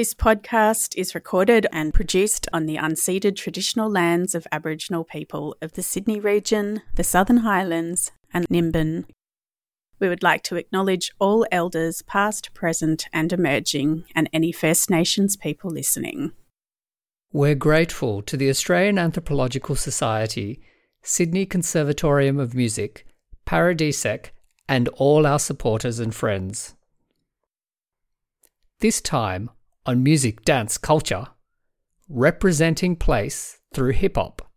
This podcast is recorded and produced on the unceded traditional lands of Aboriginal people of the Sydney region, the Southern Highlands, and Nimbin. We would like to acknowledge all elders, past, present, and emerging, and any First Nations people listening. We're grateful to the Australian Anthropological Society, Sydney Conservatorium of Music, Paradisec, and all our supporters and friends. This time on Music Dance Culture, representing place through hip hop.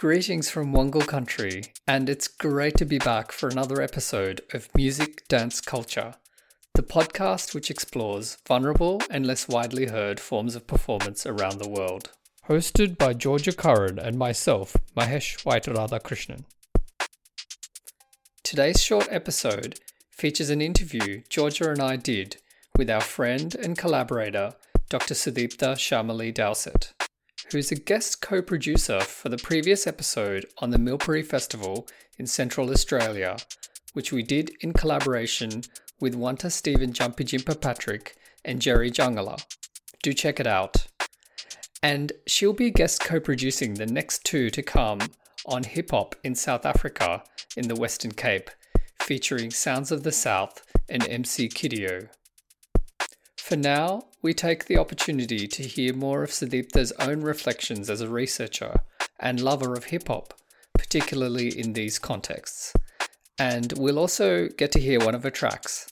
Greetings from Wangal Country, and it's great to be back for another episode of Music Dance Culture, the podcast which explores vulnerable and less widely heard forms of performance around the world. Hosted by Georgia Curran and myself, Mahesh Krishnan. Today's short episode features an interview Georgia and I did with our friend and collaborator, Dr. Sudiipta Shamalii Dowsett who's a guest co producer for the previous episode on the Milpirri Festival in Central Australia, which we did in collaboration with Wanta Stephen Jampijinpa Patrick and Jerry Jangala. Do check it out. And she'll be guest co producing the next two to come on hip hop in South Africa in the Western Cape, featuring Sounds of the South and MC Kideo. For now, we take the opportunity to hear more of Sudiipta's own reflections as a researcher and lover of hip hop, particularly in these contexts. And we'll also get to hear one of her tracks.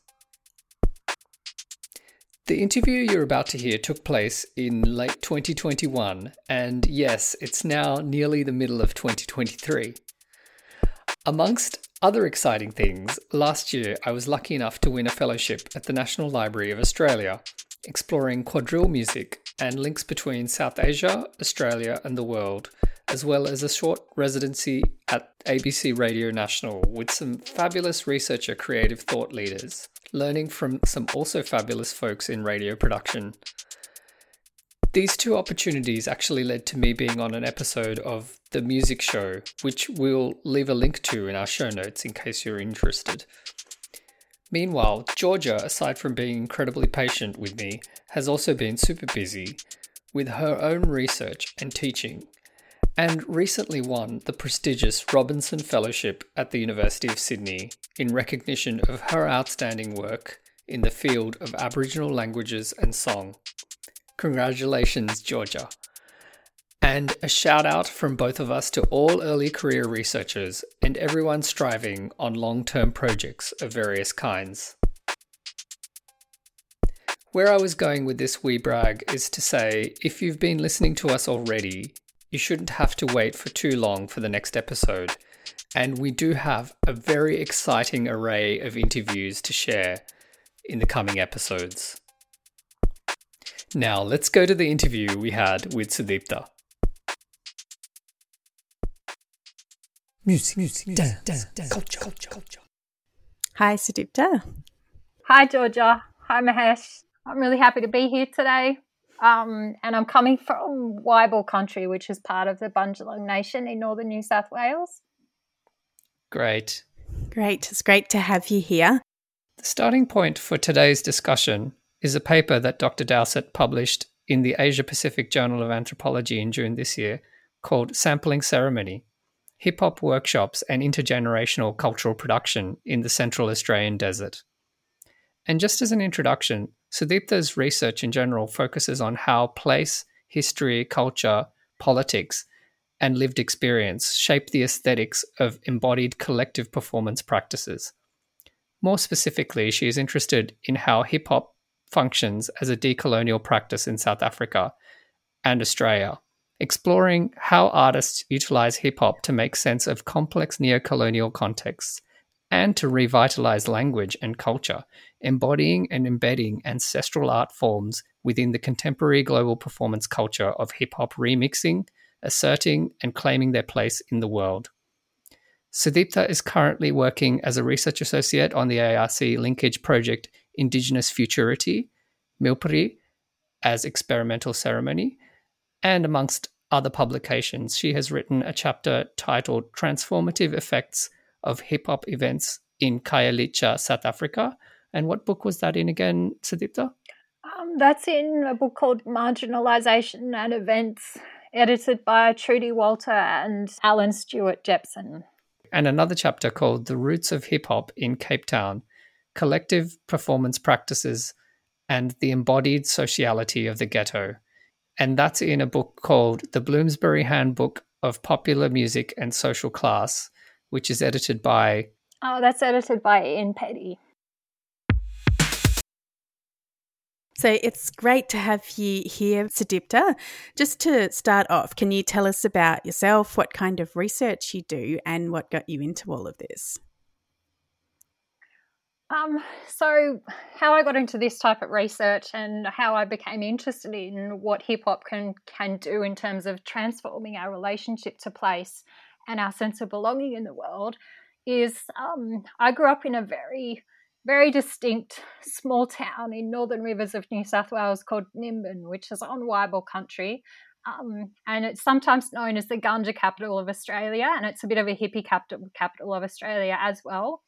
The interview you're about to hear took place in late 2021, and yes, it's now nearly the middle of 2023. Amongst other exciting things, last year I was lucky enough to win a fellowship at the National Library of Australia, exploring quadrille music and links between South Asia, Australia, and the world, as well as a short residency at ABC Radio National with some fabulous researcher creative thought leaders, learning from some also fabulous folks in radio production. These two opportunities actually led to me being on an episode of The Music Show, which we'll leave a link to in our show notes in case you're interested. Meanwhile, Georgia, aside from being incredibly patient with me, has also been super busy with her own research and teaching, and recently won the prestigious Robinson Fellowship at the University of Sydney in recognition of her outstanding work in the field of Aboriginal languages and song. Congratulations, Georgia. And a shout out from both of us to all early career researchers and everyone striving on long term projects of various kinds. Where I was going with this wee brag is to say if you've been listening to us already, you shouldn't have to wait for too long for the next episode. And we do have a very exciting array of interviews to share in the coming episodes. Now, let's go to the interview we had with Sudiipta. Music, music, dance, dance, dance, culture, culture, culture. Hi, Sudiipta. Hi, Georgia. Hi, Mahesh. I'm really happy to be here today. Um, and I'm coming from Waibal country, which is part of the Bundjalung Nation in northern New South Wales. Great. Great. It's great to have you here. The starting point for today's discussion is a paper that Dr. Dowsett published in the Asia Pacific Journal of Anthropology in June this year called Sampling Ceremony Hip Hop Workshops and Intergenerational Cultural Production in the Central Australian Desert. And just as an introduction, Sudiipta's research in general focuses on how place, history, culture, politics, and lived experience shape the aesthetics of embodied collective performance practices. More specifically, she is interested in how hip hop functions as a decolonial practice in South Africa and Australia, exploring how artists utilize hip hop to make sense of complex neo-colonial contexts and to revitalize language and culture, embodying and embedding ancestral art forms within the contemporary global performance culture of hip hop remixing, asserting, and claiming their place in the world. Sudiipta is currently working as a research associate on the ARC linkage project Indigenous Futurity, Milpirri as experimental ceremony, and amongst other publications, she has written a chapter titled Transformative Effects of Hip Hop Events in Khayelitsha, South Africa. And what book was that in again, Sudiipta? Um, that's in a book called Marginalization and Events, edited by Trudie Walter and Allan Stewart Jepson. And another chapter called The Roots of Hip Hop in Cape Town Collective Performance Practices and the Embodied Sociality of the Ghetto and that's in a book called The Bloomsbury Handbook of Popular Music and Social Class, which is edited by. Oh, that's edited by Ian Peddie. So it's great to have you here, Sudiipta. Just to start off, can you tell us about yourself, what kind of research you do, and what got you into all of this? Um, so, how I got into this type of research and how I became interested in what hip hop can can do in terms of transforming our relationship to place and our sense of belonging in the world is um, I grew up in a very very distinct small town in northern rivers of New South Wales called Nimbin, which is on Waibel country. Um, and it's sometimes known as the ganja capital of Australia, and it's a bit of a hippie capital, capital of Australia as well.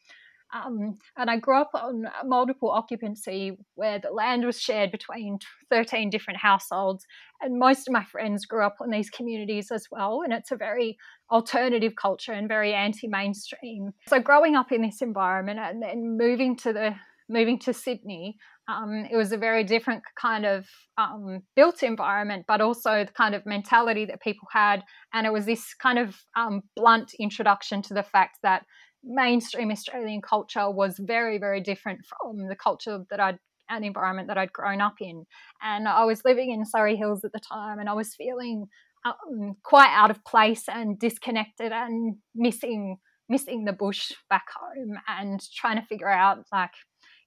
Um, and I grew up on multiple occupancy where the land was shared between 13 different households. And most of my friends grew up in these communities as well. And it's a very alternative culture and very anti mainstream. So growing up in this environment and then moving to the moving to Sydney, um, it was a very different kind of um, built environment, but also the kind of mentality that people had. And it was this kind of um, blunt introduction to the fact that mainstream Australian culture was very, very different from the culture that I'd and environment that I'd grown up in. And I was living in Surry Hills at the time, and I was feeling um, quite out of place and disconnected and missing missing the bush back home and trying to figure out like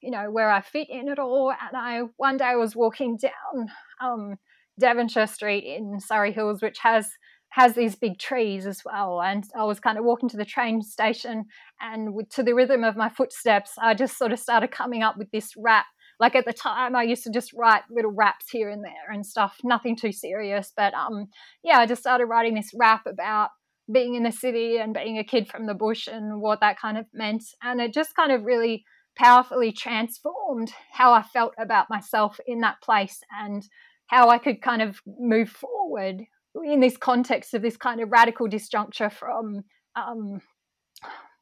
you know where I fit in it all. And I one day I was walking down um, Devonshire Street in Surry Hills, which has has these big trees as well. And I was kind of walking to the train station, and to the rhythm of my footsteps, I just sort of started coming up with this rap. Like at the time, I used to just write little raps here and there and stuff, nothing too serious. But um, yeah, I just started writing this rap about being in the city and being a kid from the bush and what that kind of meant. And it just kind of really powerfully transformed how I felt about myself in that place and how I could kind of move forward in this context of this kind of radical disjuncture from um,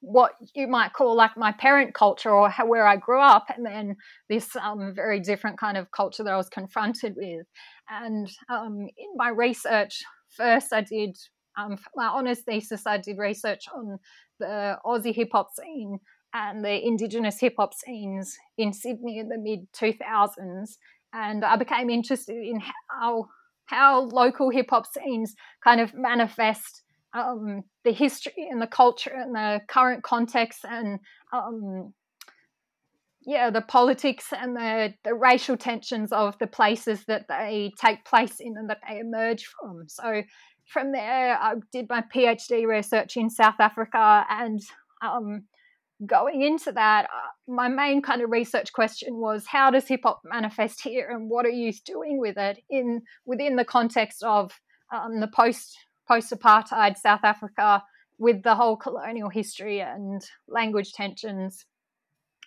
what you might call like my parent culture or how, where I grew up, and then this um, very different kind of culture that I was confronted with. And um, in my research, first I did um, my honours thesis, I did research on the Aussie hip hop scene and the Indigenous hip hop scenes in Sydney in the mid 2000s. And I became interested in how how local hip hop scenes kind of manifest um, the history and the culture and the current context and um, yeah the politics and the, the racial tensions of the places that they take place in and that they emerge from. So from there i did my phd research in south africa and um, going into that, uh, my main kind of research question was how does hip hop manifest here, and what are youth doing with it in within the context of um, the post post apartheid South Africa with the whole colonial history and language tensions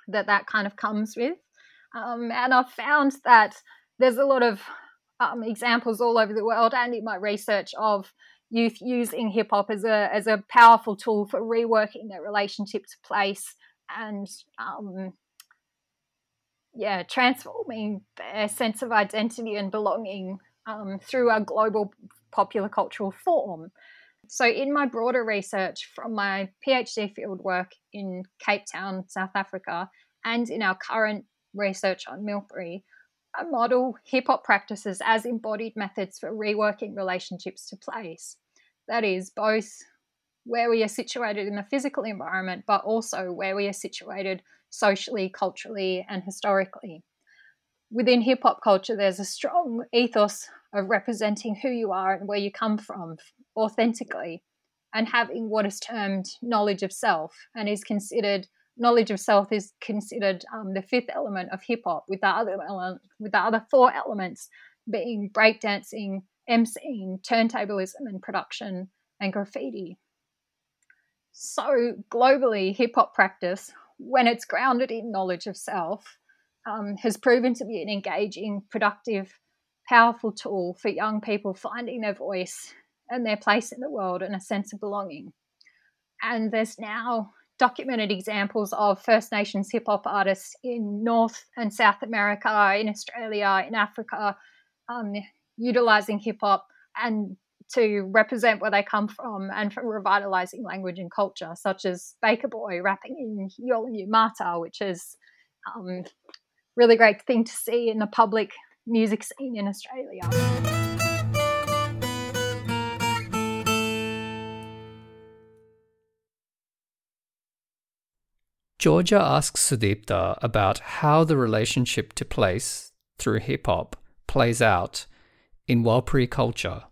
that that kind of comes with. Um, and I've found that there's a lot of um, examples all over the world and in my research of youth using hip hop as a as a powerful tool for reworking their relationship to place and um, yeah, transforming their sense of identity and belonging um, through a global popular cultural form. So, in my broader research from my PhD fieldwork in Cape Town, South Africa, and in our current research on Milpirri, I model hip hop practices as embodied methods for reworking relationships to place. That is, both where we are situated in the physical environment, but also where we are situated socially, culturally, and historically. Within hip hop culture, there's a strong ethos of representing who you are and where you come from authentically, and having what is termed knowledge of self and is considered knowledge of self is considered um, the fifth element of hip hop, with the other with the other four elements being breakdancing, emceeing, turntablism, and production and graffiti. So globally, hip hop practice, when it's grounded in knowledge of self, um, has proven to be an engaging, productive, powerful tool for young people finding their voice and their place in the world and a sense of belonging. And there's now documented examples of First Nations hip hop artists in North and South America, in Australia, in Africa, um, utilizing hip hop and to represent where they come from and for revitalizing language and culture, such as Baker Boy rapping in Yolngu Matha, which is um, really great thing to see in the public music scene in Australia. Georgia asks Sudiipta about how the relationship to place through hip hop plays out in Warlpiri culture,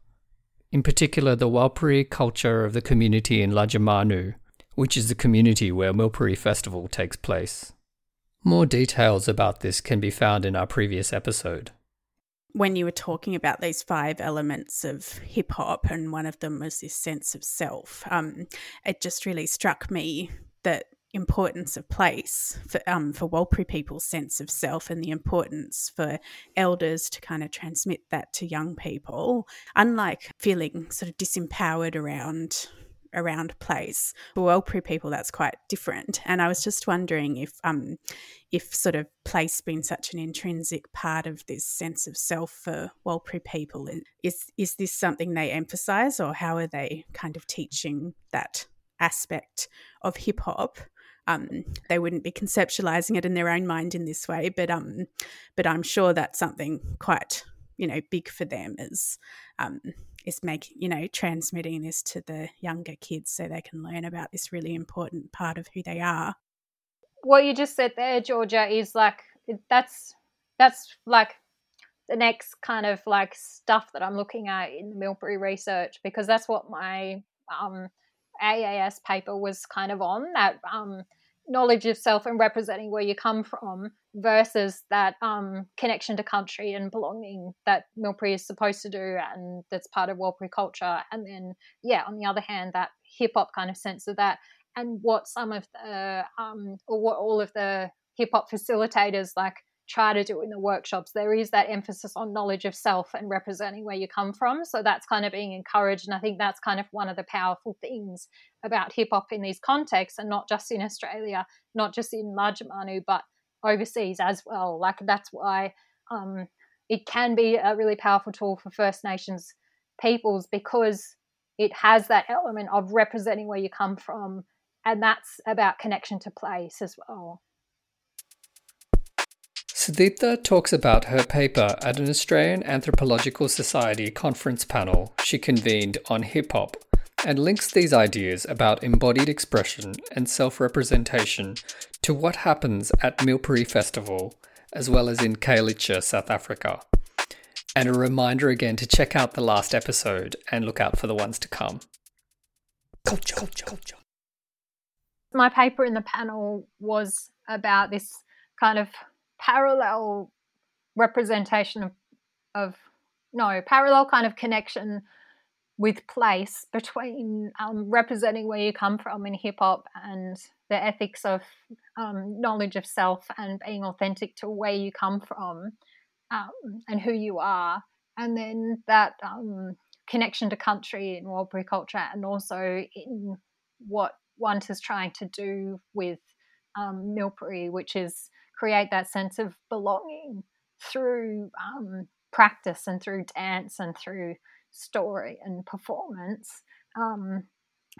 in particular the Warlpiri culture of the community in Lajamanu, which is the community where Milpirri Festival takes place. More details about this can be found in our previous episode. When you were talking about these five elements of hip hop, and one of them was this sense of self, um, it just really struck me that importance of place for um, for Warlpiri people's sense of self and the importance for elders to kind of transmit that to young people. Unlike feeling sort of disempowered around around place for Warlpiri people, that's quite different. And I was just wondering if um if sort of place being such an intrinsic part of this sense of self for Warlpiri people is is this something they emphasize or how are they kind of teaching that aspect of hip hop um, they wouldn't be conceptualizing it in their own mind in this way. But um, but I'm sure that's something quite you know big for them is um, is making you know transmitting this to the younger kids so they can learn about this really important part of who they are. What you just said there, Georgia, is like that's that's like the next kind of like stuff that I'm looking at in the Milpirri research because that's what my um, AAS paper was kind of on that um, knowledge of self and representing where you come from versus that um, connection to country and belonging that Milpirri is supposed to do and that's part of Warlpiri culture. And then, yeah, on the other hand, that hip hop kind of sense of that and what some of the, um, or what all of the hip hop facilitators like try to do in the workshops, there is that emphasis on knowledge of self and representing where you come from. So that's kind of being encouraged. And I think that's kind of one of the powerful things about hip hop in these contexts and not just in Australia, not just in Lajamanu, but overseas as well. Like that's why um, it can be a really powerful tool for First Nations peoples because it has that element of representing where you come from. And that's about connection to place as well. Sudiipta talks about her paper at an Australian Anthropological Society conference panel she convened on hip hop and links these ideas about embodied expression and self representation to what happens at Milpirri Festival as well as in Khayelitsha, South Africa. And a reminder again to check out the last episode and look out for the ones to come. Culture, culture, culture. My paper in the panel was about this kind of parallel representation of, of no parallel kind of connection with place between um, representing where you come from in hip hop and the ethics of um, knowledge of self and being authentic to where you come from um, and who you are, and then that um, connection to country in Warlpiri culture, and also in what one is trying to do with um, Milpirri, which is create that sense of belonging through um, practice and through dance and through story and performance um,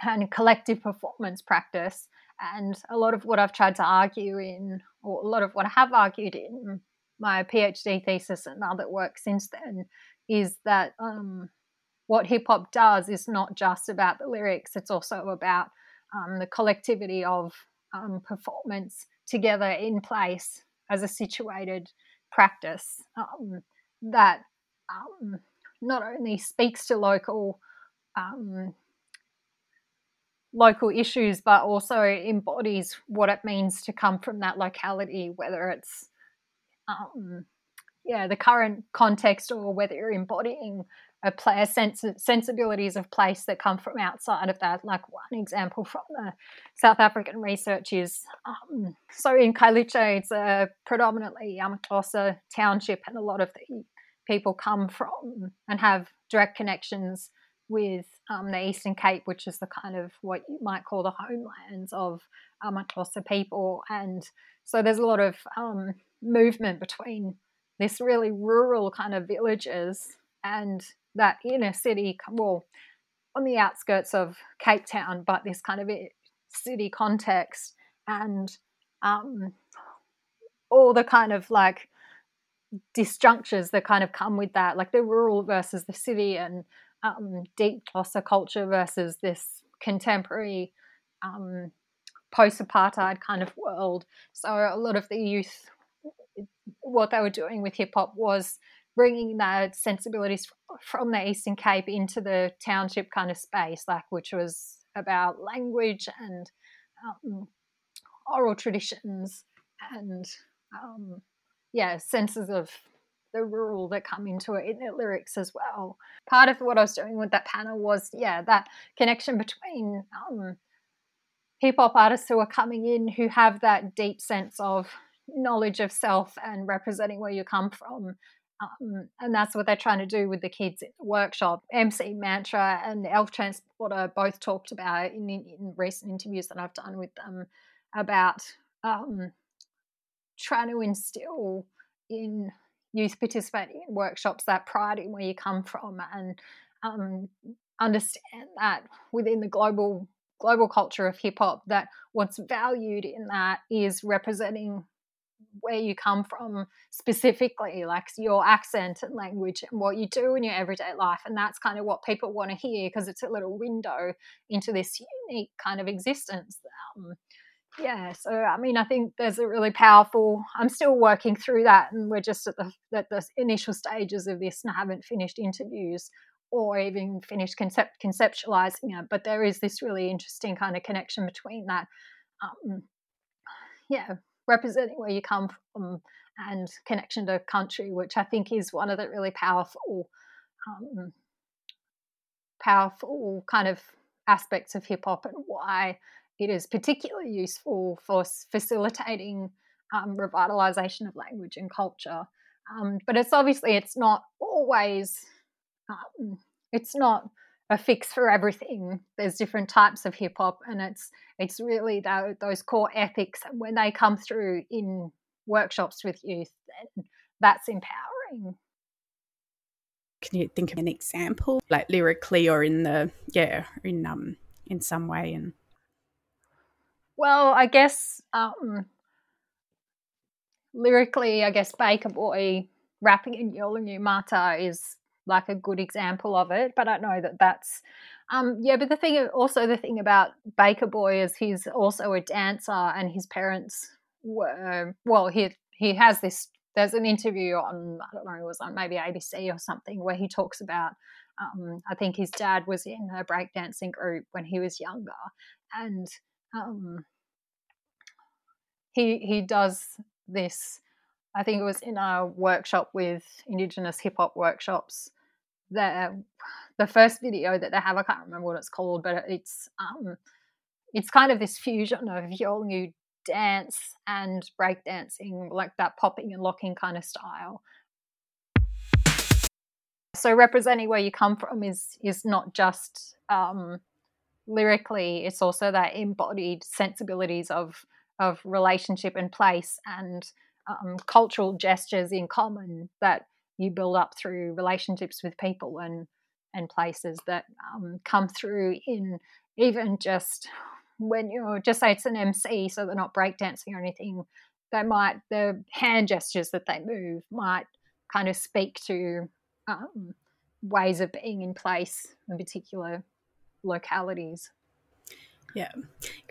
and collective performance practice. And a lot of what I've tried to argue in, or a lot of what I have argued in my PhD thesis and other work since then, is that um, what hip hop does is not just about the lyrics, it's also about um, the collectivity of um, performance together in place as a situated practice um, that um, not only speaks to local um, local issues, but also embodies what it means to come from that locality, whether it's um, yeah the current context or whether you're embodying a player sens- sensibilities of place that come from outside of that. Like one example from the South African research is um, so in Khayelitsha, it's a predominantly Amaxhosa township, and a lot of the people come from and have direct connections with um, the Eastern Cape, which is the kind of what you might call the homelands of Amaxhosa people. And so there's a lot of um, movement between this really rural kind of villages and that inner city, well, on the outskirts of Cape Town, but this kind of city context and um, all the kind of like disjunctures that kind of come with that, like the rural versus the city and um, deep Xhosa culture versus this contemporary um, post-apartheid kind of world. So a lot of the youth, what they were doing with hip hop was bringing that sensibilities from the Eastern Cape into the township kind of space, like which was about language and um, oral traditions and um, yeah, senses of the rural that come into it in the lyrics as well. Part of what I was doing with that panel was, yeah, that connection between um, hip hop artists who are coming in who have that deep sense of knowledge of self and representing where you come from. Um, and that's what they're trying to do with the kids in the workshop. MC Mantra and Elf Tranzporter both talked about in, in recent interviews that I've done with them about um, trying to instill in youth participating in workshops that pride in where you come from and um, understand that within the global global culture of hip hop that what's valued in that is representing where you come from specifically like your accent and language and what you do in your everyday life and that's kind of what people want to hear because it's a little window into this unique kind of existence um, yeah so i mean i think there's a really powerful i'm still working through that and we're just at the, at the initial stages of this and I haven't finished interviews or even finished concept conceptualizing it but there is this really interesting kind of connection between that um, yeah representing where you come from and connection to country which i think is one of the really powerful um, powerful kind of aspects of hip hop and why it is particularly useful for facilitating um, revitalization of language and culture. Um, but it's obviously it's not always um, it's not a fix for everything. There's different types of hip hop, and it's it's really the, those core ethics. And when they come through in workshops with youth, then that's empowering. Can you think of an example, like lyrically or in the yeah, in um in some way and well, I guess um, lyrically, I guess Baker Boy rapping in Yolngu Matha is like a good example of it, but I know that that's um, yeah. But the thing, also the thing about Baker Boy is he's also a dancer, and his parents were well. He he has this. There's an interview on I don't know it was on maybe ABC or something where he talks about. Um, I think his dad was in a breakdancing group when he was younger, and um, he he does this. I think it was in a workshop with Indigenous hip hop workshops. The the first video that they have, I can't remember what it's called, but it's um, it's kind of this fusion of Yolngu dance and breakdancing, like that popping and locking kind of style. So representing where you come from is is not just um, lyrically; it's also that embodied sensibilities of of relationship and place and um, cultural gestures in common that you build up through relationships with people and and places that um, come through in even just when you're just say it's an MC, so they're not breakdancing or anything. They might the hand gestures that they move might kind of speak to um, ways of being in place in particular localities. Yeah,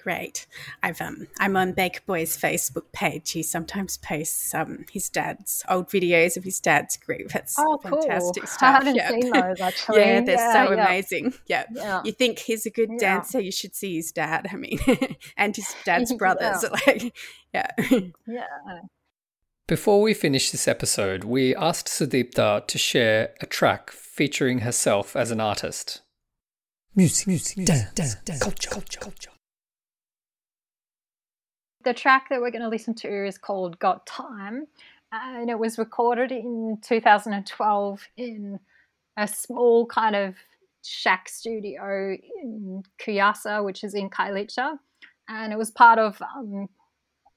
great. I've um, I'm on Baker Boy's Facebook page. He sometimes posts um his dad's old videos of his dad's group. It's oh, fantastic cool. stuff. I haven't yeah. seen those actually. yeah, they're yeah, so yeah. amazing. Yeah. Yeah. you think he's a good Yeah. dancer, you should see his dad. I mean, and his dad's brothers. Like, yeah. Yeah. Before we finish this episode, we asked Sudiipta to share a track featuring herself as an artist. Music, music, dance, dance, culture, culture, culture. The track that we're going to listen to is called Got Time, and it was recorded in 2012 in a small kind of shack studio in Kuyasa, which is in Khayelitsha. And it was part of um,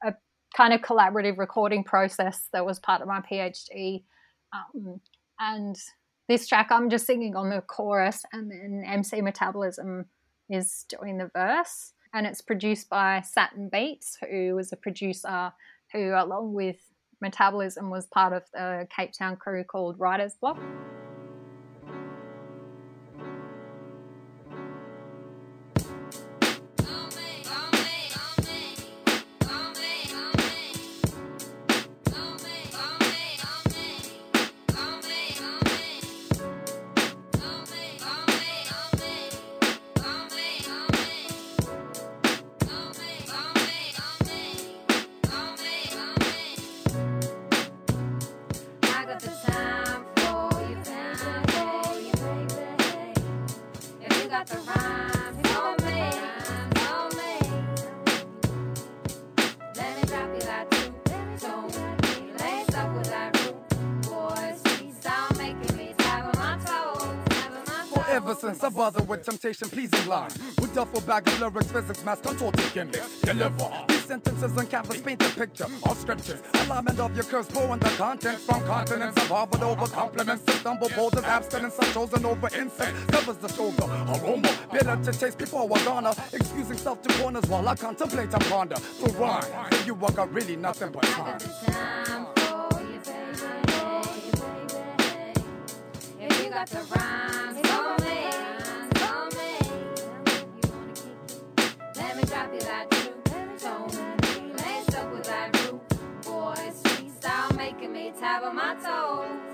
a kind of collaborative recording process that was part of my PhD. Um, and this track, I'm just singing on the chorus, and then MC Metabolism is doing the verse. And it's produced by Saturn Beats, who was a producer who, along with Metabolism, was part of the Cape Town crew called Writers Block. I bothered with temptation, pleasing line. With duffel bag of lyrics, physics, math, contorted gimmicks. Deliver. These sentences on canvas paint a picture of scriptures. Alignment of your curse, pouring the content from continents of Harvard over compliments. To stumble boulders, abstinence, are chosen over incense. Covers the shoulder, aroma. Bitter to taste before I gonna. Excusing self to corners while I contemplate and ponder. To rhyme. For you, I got really nothing but time. for. If you got the rhymes me tap on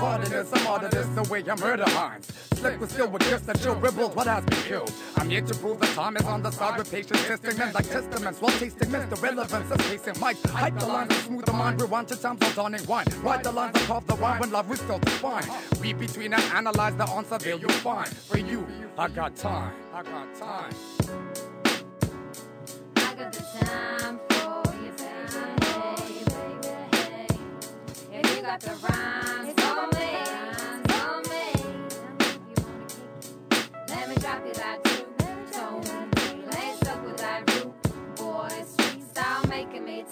I'm harder this the way I murder hinds. Slick with skill with gifts that show rebels what has been killed. I'm here to prove that time is on the side with patience, testing men like testaments while tasting myths. The relevance of pacing mic. Hype the lines and smooth the mind. Rewind to times of dawning wine. Write the lines carve the rhyme when love is still defined. Read between and analyze the answer there you'll find. For you, I got time. I got time. I got the time for you, baby. If you got the rhymes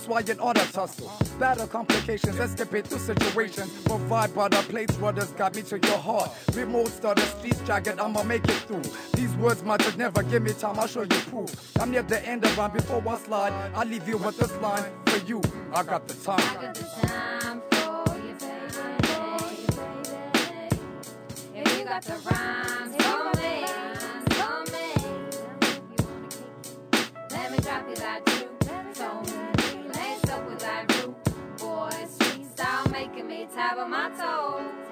It's why in order tussle, battle complications, escapade through situations, provide butter plates, brothers got me to your heart. Remote stutter, streets jagged, I'ma make it through. These words just never give me time, I'll show you proof. I'm near the end of rhyme before I slide. I'll leave you with this line for you. I got the I time. got the you, you the rhymes for me, for me. drop like two tones. Lace making me tap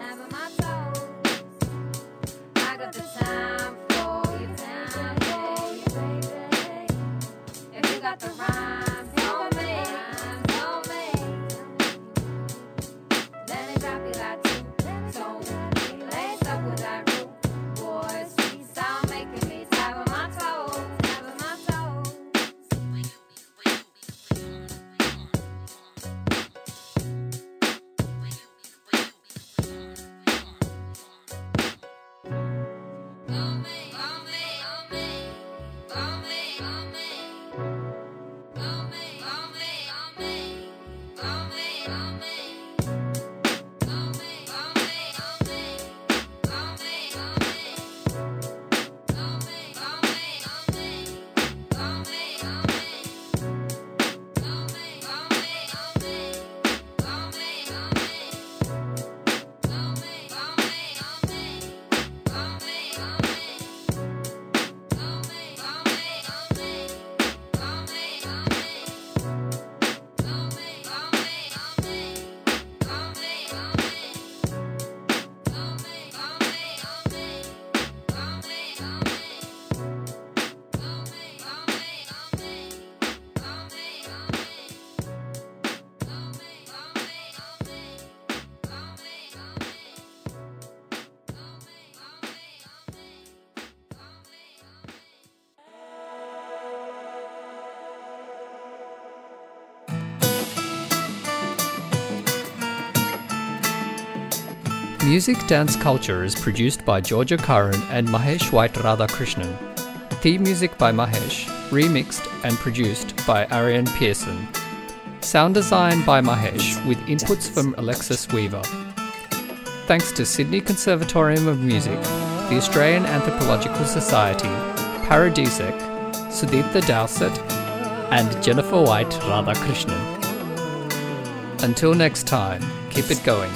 Music Dance Culture is produced by Georgia Curran and Mahesh White Radhakrishnan. Theme music by Mahesh, remixed and produced by Arian Pearson. Sound design by Mahesh with inputs from Alexis Weaver. Thanks to Sydney Conservatorium of Music, the Australian Anthropological Society, Paradisec, Sudiipta Dowsett, and Jennifer White Radhakrishnan. Until next time, keep it going.